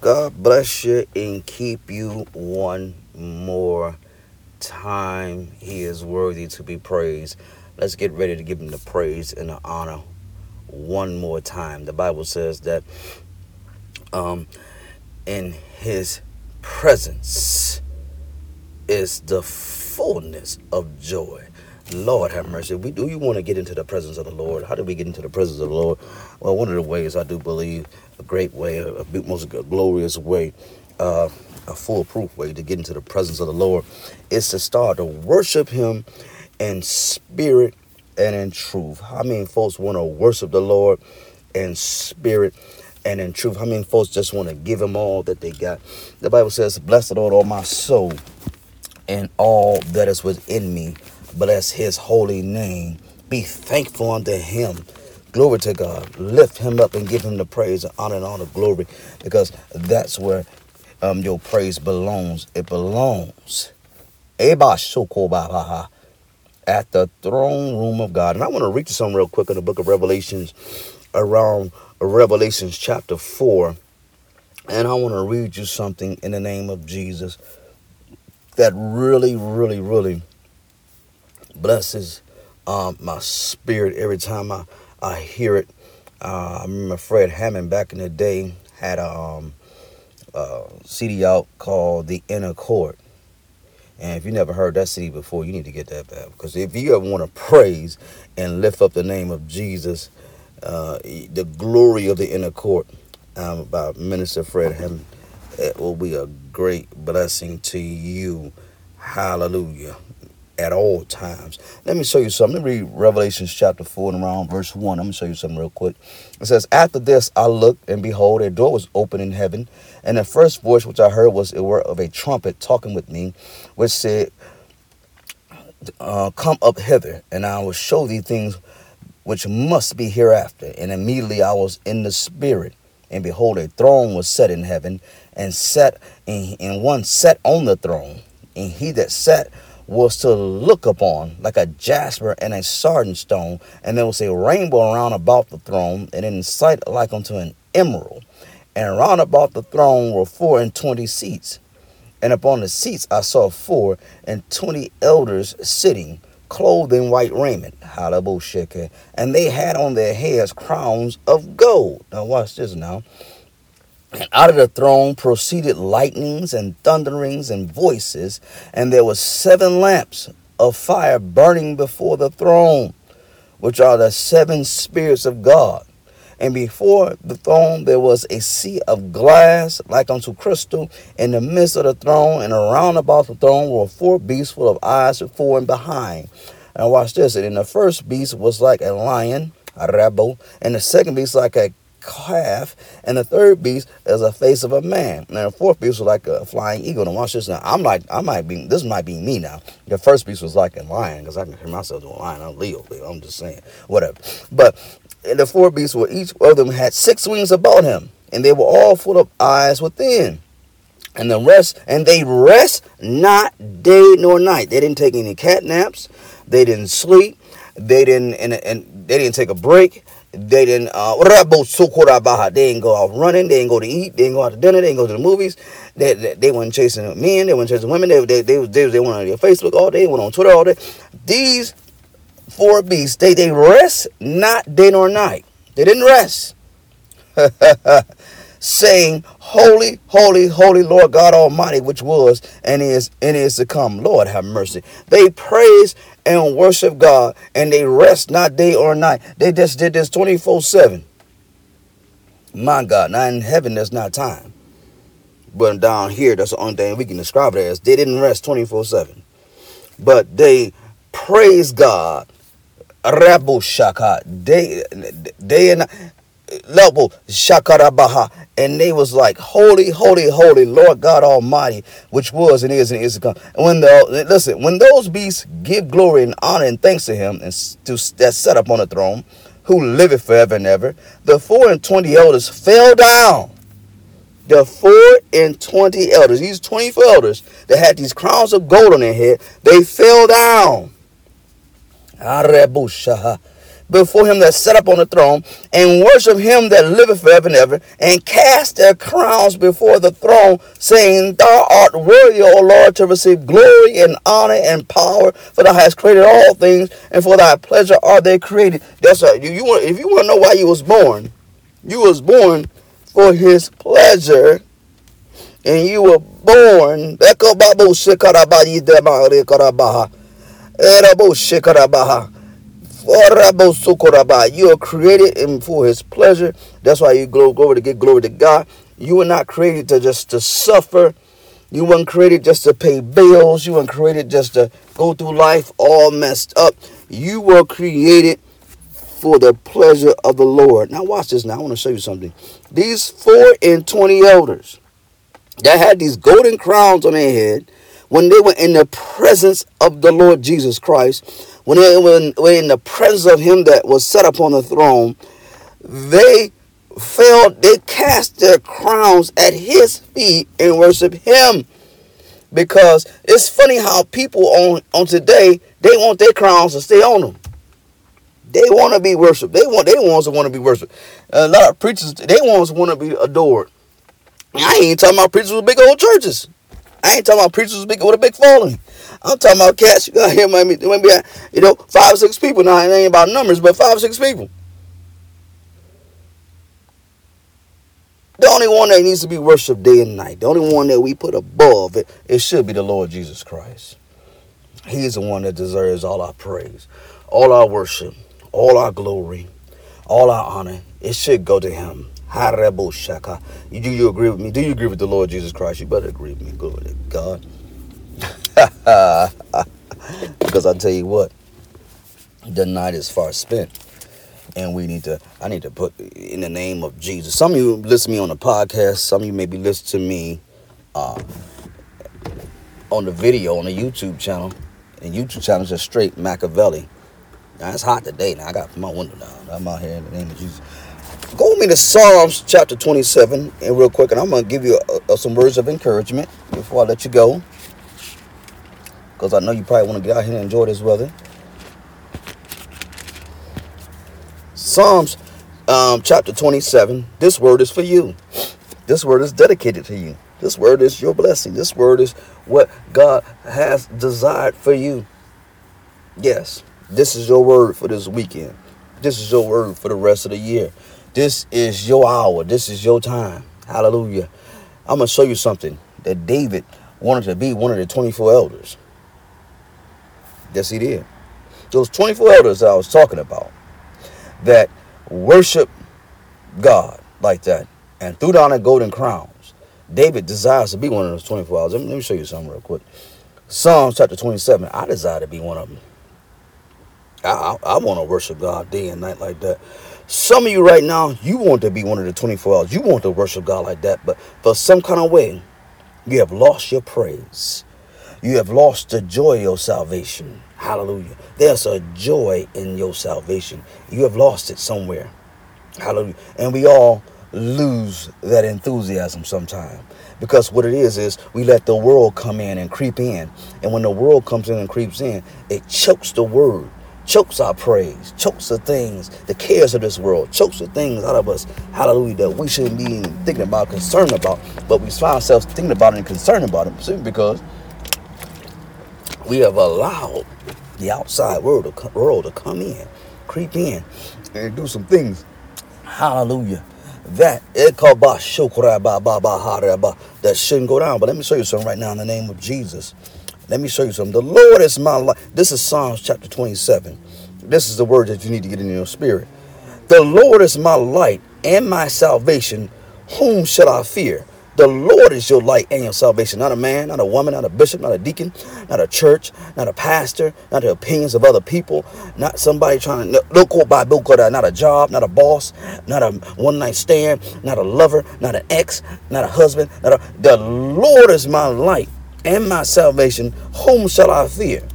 God bless you and keep you one more time. He is worthy to be praised. Let's get ready to give him the praise and the honor one more time. The Bible says that um, in his presence is the fullness of joy. Lord have mercy. We do you want to get into the presence of the Lord? How do we get into the presence of the Lord? Well, one of the ways I do believe a great way, a most glorious way, uh, a foolproof way to get into the presence of the Lord is to start to worship Him in spirit and in truth. How many folks want to worship the Lord in spirit and in truth? How many folks just want to give Him all that they got? The Bible says, Bless the Lord, all my soul, and all that is within me Bless his holy name. Be thankful unto him. Glory to God. Lift him up and give him the praise and honor and all the glory because that's where um, your praise belongs. It belongs at the throne room of God. And I want to read you something real quick in the book of Revelations around Revelations chapter 4. And I want to read you something in the name of Jesus that really, really, really blesses um, my spirit every time I, I hear it. Uh, I remember Fred Hammond back in the day had a um, CD out called The Inner Court. And if you never heard that CD before, you need to get that back. Because if you ever want to praise and lift up the name of Jesus, uh, the glory of the inner court um, by Minister Fred Hammond, it will be a great blessing to you. Hallelujah at all times. Let me show you something. Let me read Revelations chapter 4 and around verse 1. I'm going to show you something real quick. It says, After this I looked, and behold, a door was open in heaven. And the first voice which I heard was it were of a trumpet talking with me, which said, uh, Come up hither, and I will show thee things which must be hereafter. And immediately I was in the spirit. And behold, a throne was set in heaven, and sat, and, and one sat on the throne. And he that sat was to look upon like a jasper and a sardine stone, and there was a rainbow around about the throne, and in sight like unto an emerald. And round about the throne were four and twenty seats. And upon the seats I saw four and twenty elders sitting, clothed in white raiment. And they had on their heads crowns of gold. Now watch this now. And out of the throne proceeded lightnings and thunderings and voices, and there were seven lamps of fire burning before the throne, which are the seven spirits of God. And before the throne there was a sea of glass like unto crystal in the midst of the throne, and around about the throne were four beasts full of eyes before and behind. And watch this. And in the first beast was like a lion, a rebel, and the second beast like a calf, and the third beast is a face of a man. And the fourth beast was like a flying eagle. And watch this now. I'm like, I might be, this might be me now. The first beast was like a lion, because I can hear myself doing lion. I'm Leo, I'm just saying, whatever. But the four beasts were each of them had six wings about him, and they were all full of eyes within. And the rest, and they rest not day nor night. They didn't take any cat naps. They didn't sleep. They didn't, and, and they didn't take a break. They didn't uh baja. they didn't go out running, they didn't go to eat, they didn't go out to dinner, they didn't go to the movies. They they, they weren't chasing men, they weren't chasing women, they they they, they, they went on their Facebook all day, went on Twitter all day. These four beasts, they they rest not day nor night. They didn't rest. saying, Holy, holy, holy Lord God Almighty, which was and is and is to come. Lord have mercy. They praise and worship God and they rest not day or night. They just did this 24 7. My God, now in heaven, there's not time. But down here, that's the only thing we can describe it as. They didn't rest 24 7. But they praise God. Rabu Shaka. Day, day and level shakarabaha. And they was like holy holy holy lord god almighty which was and is and is to come. And when the listen when those beasts give glory and honor and thanks to him and to that set up on the throne who liveth forever and ever the four and twenty elders fell down. The four and twenty elders these 24 elders that had these crowns of gold on their head they fell down before him that sat up on the throne, and worship him that liveth forever and ever, and cast their crowns before the throne, saying, Thou art worthy, O Lord, to receive glory and honor and power, for thou hast created all things, and for thy pleasure are they created. That's right. You, you want if you want to know why you was born, you was born for his pleasure and you were born. You are created in for his pleasure. That's why you go glory to get glory to God. You were not created to just to suffer. You weren't created just to pay bills. You weren't created just to go through life all messed up. You were created for the pleasure of the Lord. Now watch this now. I want to show you something. These four and twenty elders that had these golden crowns on their head when they were in the presence of the Lord Jesus Christ, when they were in the presence of him that was set upon the throne, they fell, they cast their crowns at his feet and worship him. Because it's funny how people on, on today, they want their crowns to stay on them. They want to be worshiped. They want they ones that want to be worshiped. A lot of preachers, they ones want to be adored. I ain't talking about preachers with big old churches. I ain't talking about preachers with a big following. I'm talking about cats. You got here, maybe, maybe you know, five or six people. Now it ain't about numbers, but five or six people. The only one that needs to be worshipped day and night, the only one that we put above it, it should be the Lord Jesus Christ. He's the one that deserves all our praise, all our worship, all our glory, all our honor. It should go to Him. Shaka. Do you agree with me? Do you agree with the Lord Jesus Christ? You better agree with me. Glory to God. Because I tell you what, the night is far spent. And we need to, I need to put in the name of Jesus. Some of you listen to me on the podcast. Some of you maybe listen to me uh, on the video on the YouTube channel. And YouTube channel is just straight Machiavelli. Now it's hot today. Now I got my window down. I'm out here in the name of Jesus. Go with me to Psalms chapter 27, and real quick, and I'm going to give you a, a, some words of encouragement before I let you go. Because I know you probably want to get out here and enjoy this weather. Psalms um, chapter 27, this word is for you. This word is dedicated to you. This word is your blessing. This word is what God has desired for you. Yes, this is your word for this weekend. This is your word for the rest of the year. This is your hour. This is your time. Hallelujah. I'm going to show you something that David wanted to be one of the 24 elders. Yes, he did. Those 24 elders I was talking about that worship God like that and threw down their golden crowns. David desires to be one of those 24 elders. Let me, let me show you something real quick. Psalms chapter 27. I desire to be one of them. I, I, I want to worship God day and night like that. Some of you right now, you want to be one of the 24 hours. You want to worship God like that, but for some kind of way, you have lost your praise. You have lost the joy of salvation. Hallelujah. There's a joy in your salvation. You have lost it somewhere. Hallelujah. And we all lose that enthusiasm sometime. Because what it is, is we let the world come in and creep in. And when the world comes in and creeps in, it chokes the word chokes our praise, chokes the things, the cares of this world, chokes the things out of us, hallelujah, that we shouldn't be thinking about, concerned about, but we find ourselves thinking about it and concerned about it simply because we have allowed the outside world to, world to come in, creep in, and do some things, hallelujah, that that shouldn't go down. But let me show you something right now in the name of Jesus. Let me show you something. The Lord is my light. This is Psalms chapter 27. This is the word that you need to get in your spirit. The Lord is my light and my salvation. Whom shall I fear? The Lord is your light and your salvation. Not a man, not a woman, not a bishop, not a deacon, not a church, not a pastor, not the opinions of other people, not somebody trying to look by not a job, not a boss, not a one night stand, not a lover, not an ex, not a husband. Not a, the Lord is my light and my salvation, whom shall I fear?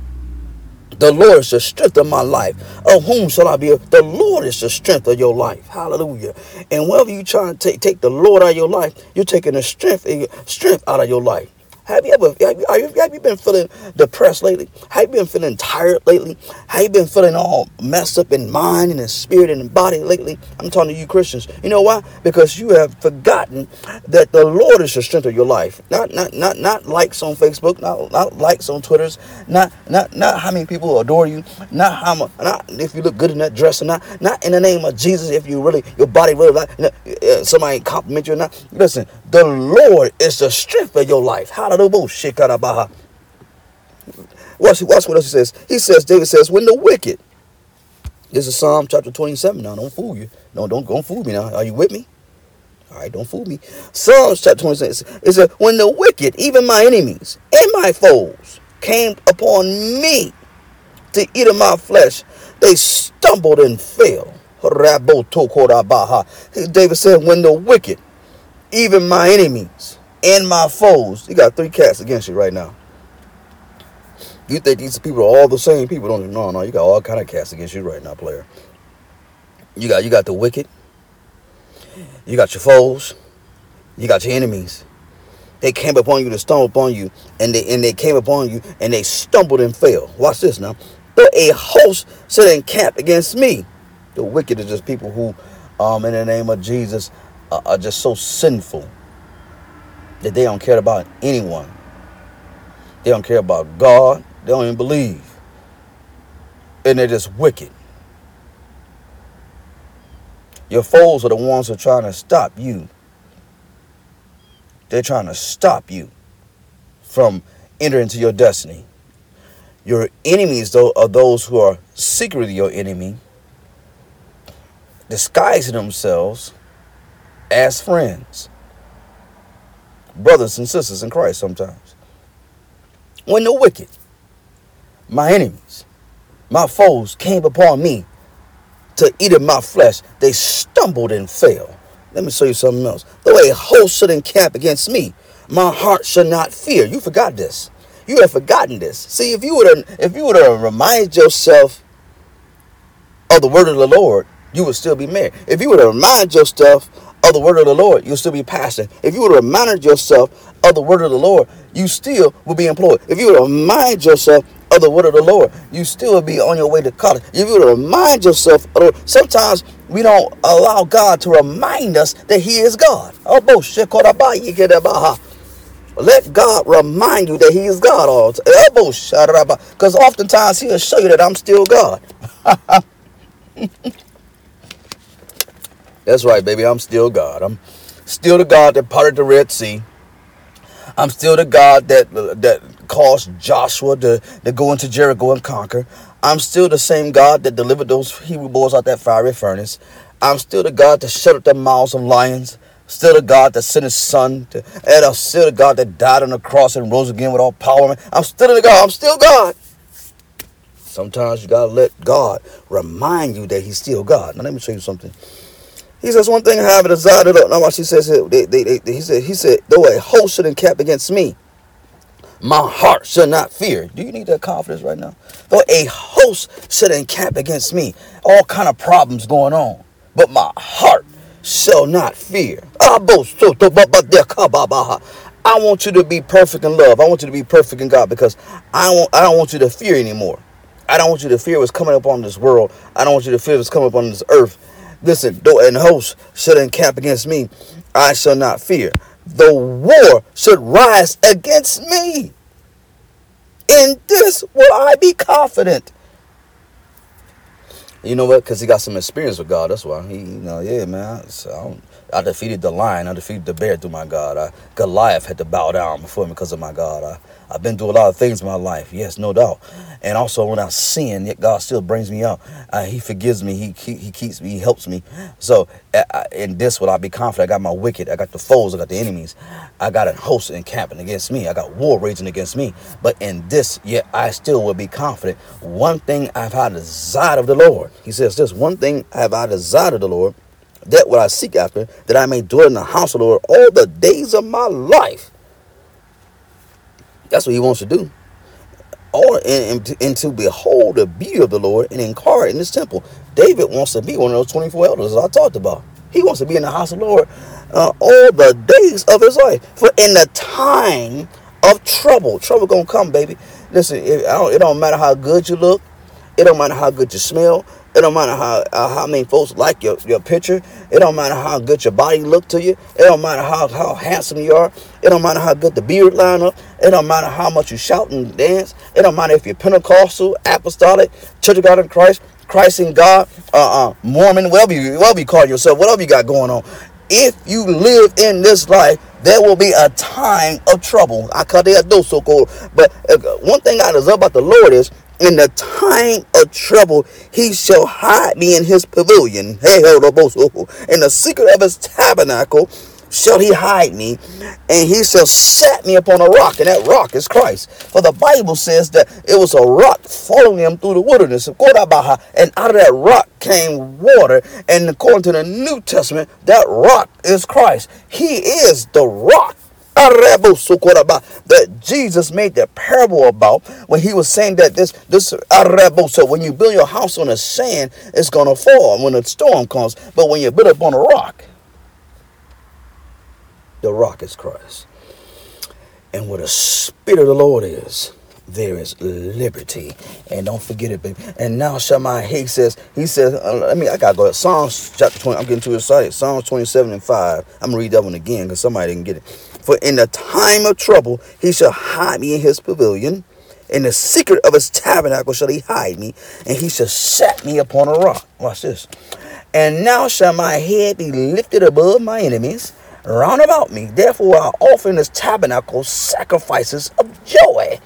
The Lord is the strength of my life. Of whom shall I be? The Lord is the strength of your life. Hallelujah. And whenever you try to take, take the Lord out of your life, you're taking the strength, strength out of your life. Have you ever have you, you, have you been feeling depressed lately? Have you been feeling tired lately? Have you been feeling all messed up in mind and in spirit and in body lately? I'm talking to you Christians. You know why? Because you have forgotten that the Lord is the strength of your life. Not not not not likes on Facebook, not not likes on Twitters, not not not how many people adore you, not how much, not if you look good in that dress or not, not in the name of Jesus if you really your body really like uh, somebody compliment you or not. Listen, the Lord is the strength of your life. Hallelujah. Watch, watch what else he says. He says, David says, when the wicked, this is Psalm chapter 27 now, don't fool you. No, don't, don't fool me now. Are you with me? All right, don't fool me. Psalms chapter 27 is that when the wicked, even my enemies and my foes, came upon me to eat of my flesh, they stumbled and fell. David said, when the wicked, even my enemies, and my foes. You got three cats against you right now. You think these people are all the same people? Don't no, no. You got all kind of cats against you right now, player. You got you got the wicked. You got your foes. You got your enemies. They came upon you to stumble upon you, and they and they came upon you and they stumbled and fell. Watch this now. But a host set in camp against me. The wicked are just people who, um, in the name of Jesus, are just so sinful that they don't care about anyone. They don't care about God. They don't even believe. And they're just wicked. Your foes are the ones who are trying to stop you. They're trying to stop you from entering into your destiny. Your enemies, though, are those who are secretly your enemy, disguising themselves as friends brothers and sisters in Christ sometimes. When the wicked, my enemies, my foes came upon me to eat of my flesh, they stumbled and fell. Let me show you something else. Though a host should encamp against me, my heart shall not fear. You forgot this. You have forgotten this. See, if you would if you would have reminded yourself of the word of the Lord, you would still be married. If you would have reminded yourself of the word of the Lord, you'll still be pastoring. If you would remind yourself of the word of the Lord, you still will be employed. If you would remind yourself of the word of the Lord, you still will be on your way to college. If you would remind yourself, of, sometimes we don't allow God to remind us that He is God. Oh, uh-huh. Let God remind you that He is God all the time. Oh, because uh-huh. oftentimes He'll show you that I'm still God. That's right, baby. I'm still God. I'm still the God that parted the Red Sea. I'm still the God that that caused Joshua to, to go into Jericho and conquer. I'm still the same God that delivered those Hebrew boys out that fiery furnace. I'm still the God that shut up the mouths of lions. Still the God that sent his son. To, and I'm still the God that died on the cross and rose again with all power. I'm still the God. I'm still God. Sometimes you gotta let God remind you that he's still God. Now let me show you something. He says, one thing I have a desire to know. Now watch, he says, they, they, they, he said, he said, though a host should encamp against me, my heart shall not fear. Do you need that confidence right now? Though a host should encamp against me, all kind of problems going on, but my heart shall not fear. I want you to be perfect in love. I want you to be perfect in God because I want I don't want you to fear anymore. I don't want you to fear what's coming up on this world. I don't want you to fear what's coming up on this earth. Listen, though an host should encamp against me, I shall not fear. The war should rise against me. In this will I be confident. You know what? Because he got some experience with God. That's why he, you know, yeah, man. So I, I, defeated the lion. I defeated the bear through my God. I, Goliath had to bow down before me because of my God. I, I've been through a lot of things in my life, yes, no doubt. And also when I sin, yet God still brings me out. Uh, he forgives me. He, he, he keeps me. He helps me. So uh, in this will I be confident. I got my wicked. I got the foes. I got the enemies. I got a host encamping against me. I got war raging against me. But in this, yet I still will be confident. One thing I've had desired of the Lord. He says this, one thing have I desired of the Lord, that what I seek after, that I may dwell in the house of the Lord all the days of my life that's what he wants to do. Or and, and, to behold the beauty of the Lord and incarnate in his temple. David wants to be one of those 24 elders I talked about. He wants to be in the house of the Lord uh, all the days of his life. For in the time of trouble. Trouble gonna come, baby. Listen, it, don't, it don't matter how good you look. It don't matter how good you smell. It don't matter how uh, how many folks like your, your picture. It don't matter how good your body look to you. It don't matter how, how handsome you are. It don't matter how good the beard line up. It don't matter how much you shout and dance. It don't matter if you're Pentecostal, Apostolic, Church of God in Christ, Christ in God, uh, uh, Mormon, whatever you, whatever you call yourself, whatever you got going on. If you live in this life, there will be a time of trouble. I call that those so cold. But uh, one thing I love about the Lord is in the time of trouble, he shall hide me in his pavilion. Hey, in the secret of his tabernacle shall he hide me, and he shall set me upon a rock, and that rock is Christ. For the Bible says that it was a rock following him through the wilderness, of Kodabaha, and out of that rock came water. And according to the New Testament, that rock is Christ. He is the rock that Jesus made the parable about when he was saying that this this so when you build your house on the sand, it's gonna fall when a storm comes. But when you build it on a rock, the rock is Christ. And where the Spirit of the Lord is, there is liberty. And don't forget it, baby. And now Shammai, he says, he says, uh, I mean, I gotta go to Psalms chapter 20. I'm getting too excited. Psalms 27 and 5. I'm gonna read that one again because somebody didn't get it. For in the time of trouble, he shall hide me in his pavilion. In the secret of his tabernacle shall he hide me, and he shall set me upon a rock. Watch this. And now shall my head be lifted above my enemies round about me. Therefore, I offer in this tabernacle sacrifices of joy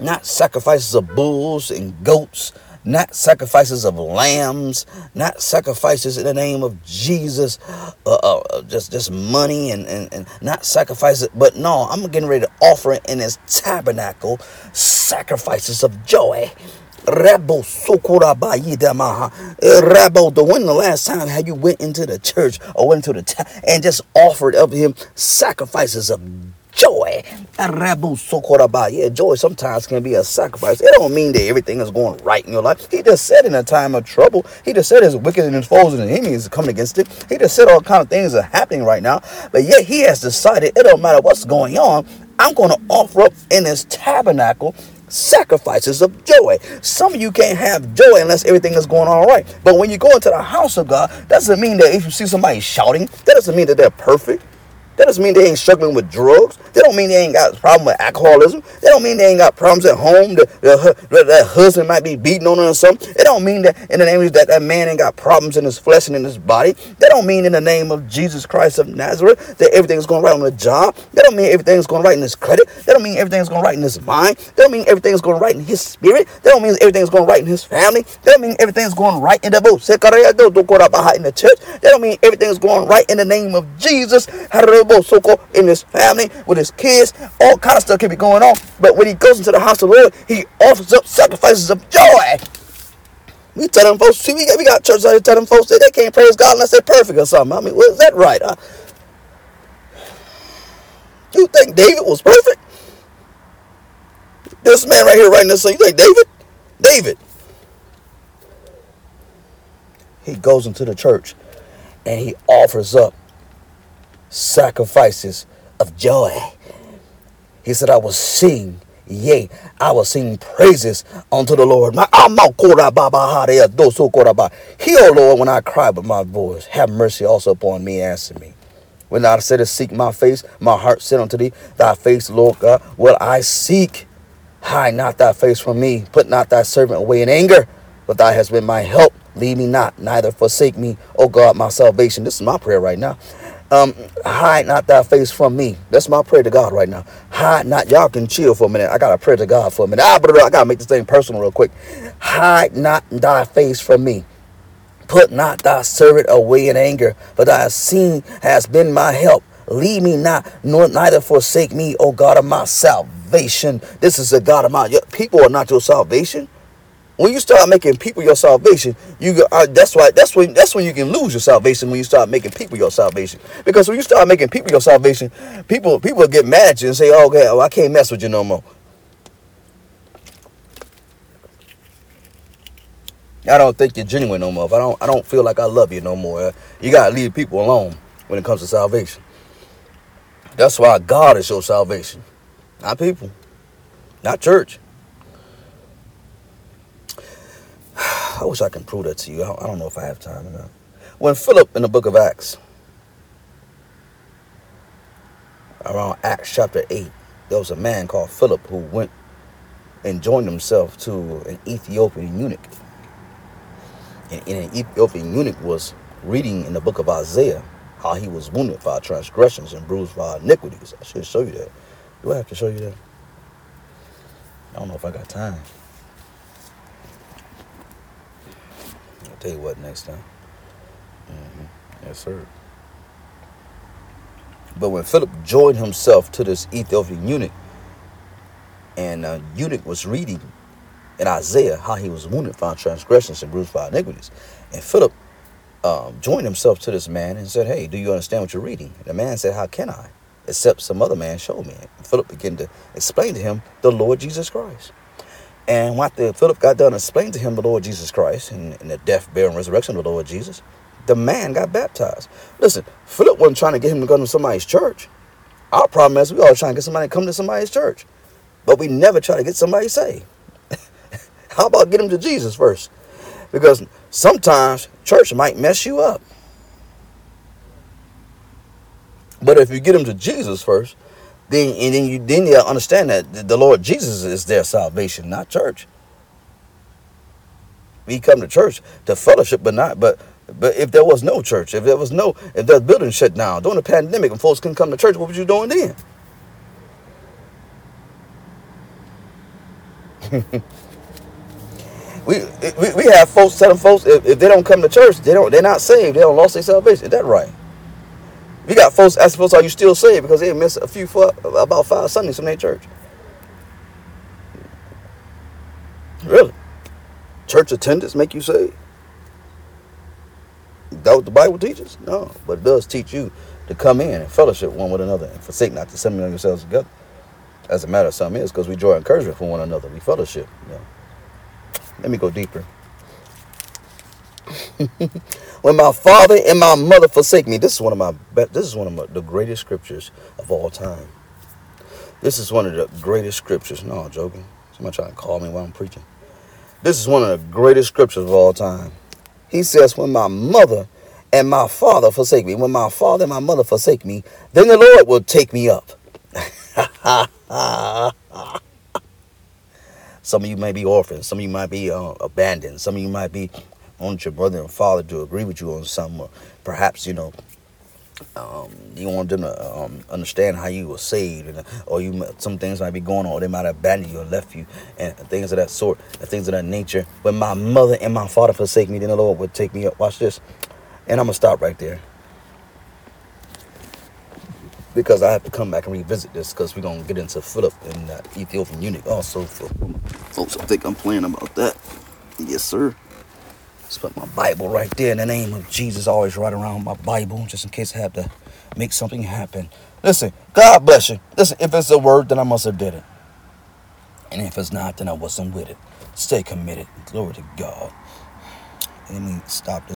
not sacrifices of bulls and goats, not sacrifices of lambs, not sacrifices in the name of Jesus, uh, uh, just just money and, and, and not sacrifices. But no, I'm getting ready to offer in this tabernacle sacrifices of joy. Sokorabayidamaha. Eh, Rabo, the when the last time have you went into the church or went into the ta- and just offered up him sacrifices of joy. Yeah, joy sometimes can be a sacrifice. It don't mean that everything is going right in your life. He just said in a time of trouble, he just said his wicked and his foes and enemies are coming against it. He just said all kind of things are happening right now. But yet he has decided it don't matter what's going on. I'm going to offer up in this tabernacle sacrifices of joy. Some of you can't have joy unless everything is going all right. But when you go into the house of God, doesn't mean that if you see somebody shouting, that doesn't mean that they're perfect. That doesn't mean they ain't struggling with drugs. They don't mean they ain't got a problem with alcoholism. They don't mean they ain't got problems at home. The, that husband might be beating on them or something. It don't mean that in the name of that that man ain't got problems in his flesh and in his body. They don't mean in the name of Jesus Christ of Nazareth that everything's going right on the job. They don't mean everything's going right in his credit. They don't mean everything's going right in his mind. They don't mean everything's going right in his spirit. They don't mean everything's going right in his family. They don't mean everything's going right in the boat. Sekareyado do ko da baha in the church. They don't mean everything's going right in the name of Jesus in his family, with his kids, all kind of stuff can be going on. But when he goes into the house of the Lord, he offers up sacrifices of joy. We tell them folks, see, we got, we got churches out here tell them folks that they can't praise God unless they're perfect or something. I mean, is that right? Huh? You think David was perfect? This man right here writing this thing, you think David? David. He goes into the church and he offers up sacrifices of joy. He said, I will sing, yea, I will sing praises unto the Lord. My ah, Heal, Lord, when I cry with my voice. Have mercy also upon me, answer me. When thou said, Seek my face, my heart said unto thee, Thy face, Lord God, will I seek. Hide not thy face from me. Put not thy servant away in anger, but thou hast been my help. Leave me not, neither forsake me, O God, my salvation. This is my prayer right now. Um, hide not thy face from me. That's my prayer to God right now. Hide not. Y'all can chill for a minute. I got to pray to God for a minute. Ah, but I got to make this thing personal real quick. Hide not thy face from me. Put not thy servant away in anger, for thy seen has been my help. Leave me not, nor neither forsake me, O God of my salvation. This is the God of my people are not your salvation. When you start making people your salvation, you uh, that's why that's when that's when you can lose your salvation when you start making people your salvation. Because when you start making people your salvation, people people get mad at you and say, oh, "Okay, oh, I can't mess with you no more." I don't think you're genuine no more. I don't I don't feel like I love you no more. You gotta leave people alone when it comes to salvation. That's why God is your salvation, not people, not church. I wish I can prove that to you. I don't know if I have time enough. When Philip in the book of Acts, around Acts chapter 8, there was a man called Philip who went and joined himself to an Ethiopian eunuch. And, and an Ethiopian eunuch was reading in the book of Isaiah how he was wounded for our transgressions and bruised for our iniquities. I should show you that. Do I have to show you that? I don't know if I got time. Tell you what next time. Mm-hmm. Yes, sir. But when Philip joined himself to this Ethiopian eunuch, and uh, eunuch was reading in Isaiah how he was wounded for our transgressions and bruised for our iniquities, and Philip um, joined himself to this man and said, Hey, do you understand what you're reading? And the man said, How can I? Except some other man showed me. And Philip began to explain to him the Lord Jesus Christ. And after Philip got done explaining to him the Lord Jesus Christ and, and the death, burial, and resurrection of the Lord Jesus, the man got baptized. Listen, Philip wasn't trying to get him to go to somebody's church. Our problem is we all trying to get somebody to come to somebody's church. But we never try to get somebody saved. How about get them to Jesus first? Because sometimes church might mess you up. But if you get them to Jesus first, then and then you then you understand that the Lord Jesus is their salvation, not church. We come to church to fellowship, but not but but if there was no church, if there was no if the building shut down during the pandemic and folks couldn't come to church, what was you doing then? we, we we have folks telling folks if, if they don't come to church, they don't they're not saved. They don't lost their salvation. Is that right? We got folks asking folks, are you still saved? Because they missed a few about five Sundays from their church. Really? Church attendance make you saved? That what the Bible teaches? No, but it does teach you to come in and fellowship one with another and forsake not to assemble yourselves together. As a matter of some is because we draw encouragement from one another. We fellowship. You know. Let me go deeper. when my father and my mother forsake me, this is one of my this is one of my, the greatest scriptures of all time. This is one of the greatest scriptures. No, I'm joking. Somebody trying to call me while I'm preaching. This is one of the greatest scriptures of all time. He says, When my mother and my father forsake me, when my father and my mother forsake me, then the Lord will take me up. Some of you may be orphans. Some of you might be uh, abandoned. Some of you might be want your brother and father to agree with you on something. Or perhaps, you know, um, you want them to um, understand how you were saved, and, or you some things might be going on, or they might have abandoned you or left you, and things of that sort, and things of that nature. When my mother and my father forsake me, then the Lord would take me up. Watch this, and I'm gonna stop right there because I have to come back and revisit this because we're gonna get into Philip and that Ethiopian eunuch also. For folks, I think I'm playing about that. Yes, sir. Put my Bible right there in the name of Jesus. always right around my Bible just in case I have to make something happen. Listen, God bless you. Listen, if it's a word, then I must have did it. And if it's not, then I wasn't with it. Stay committed. Glory to God. Let me stop this.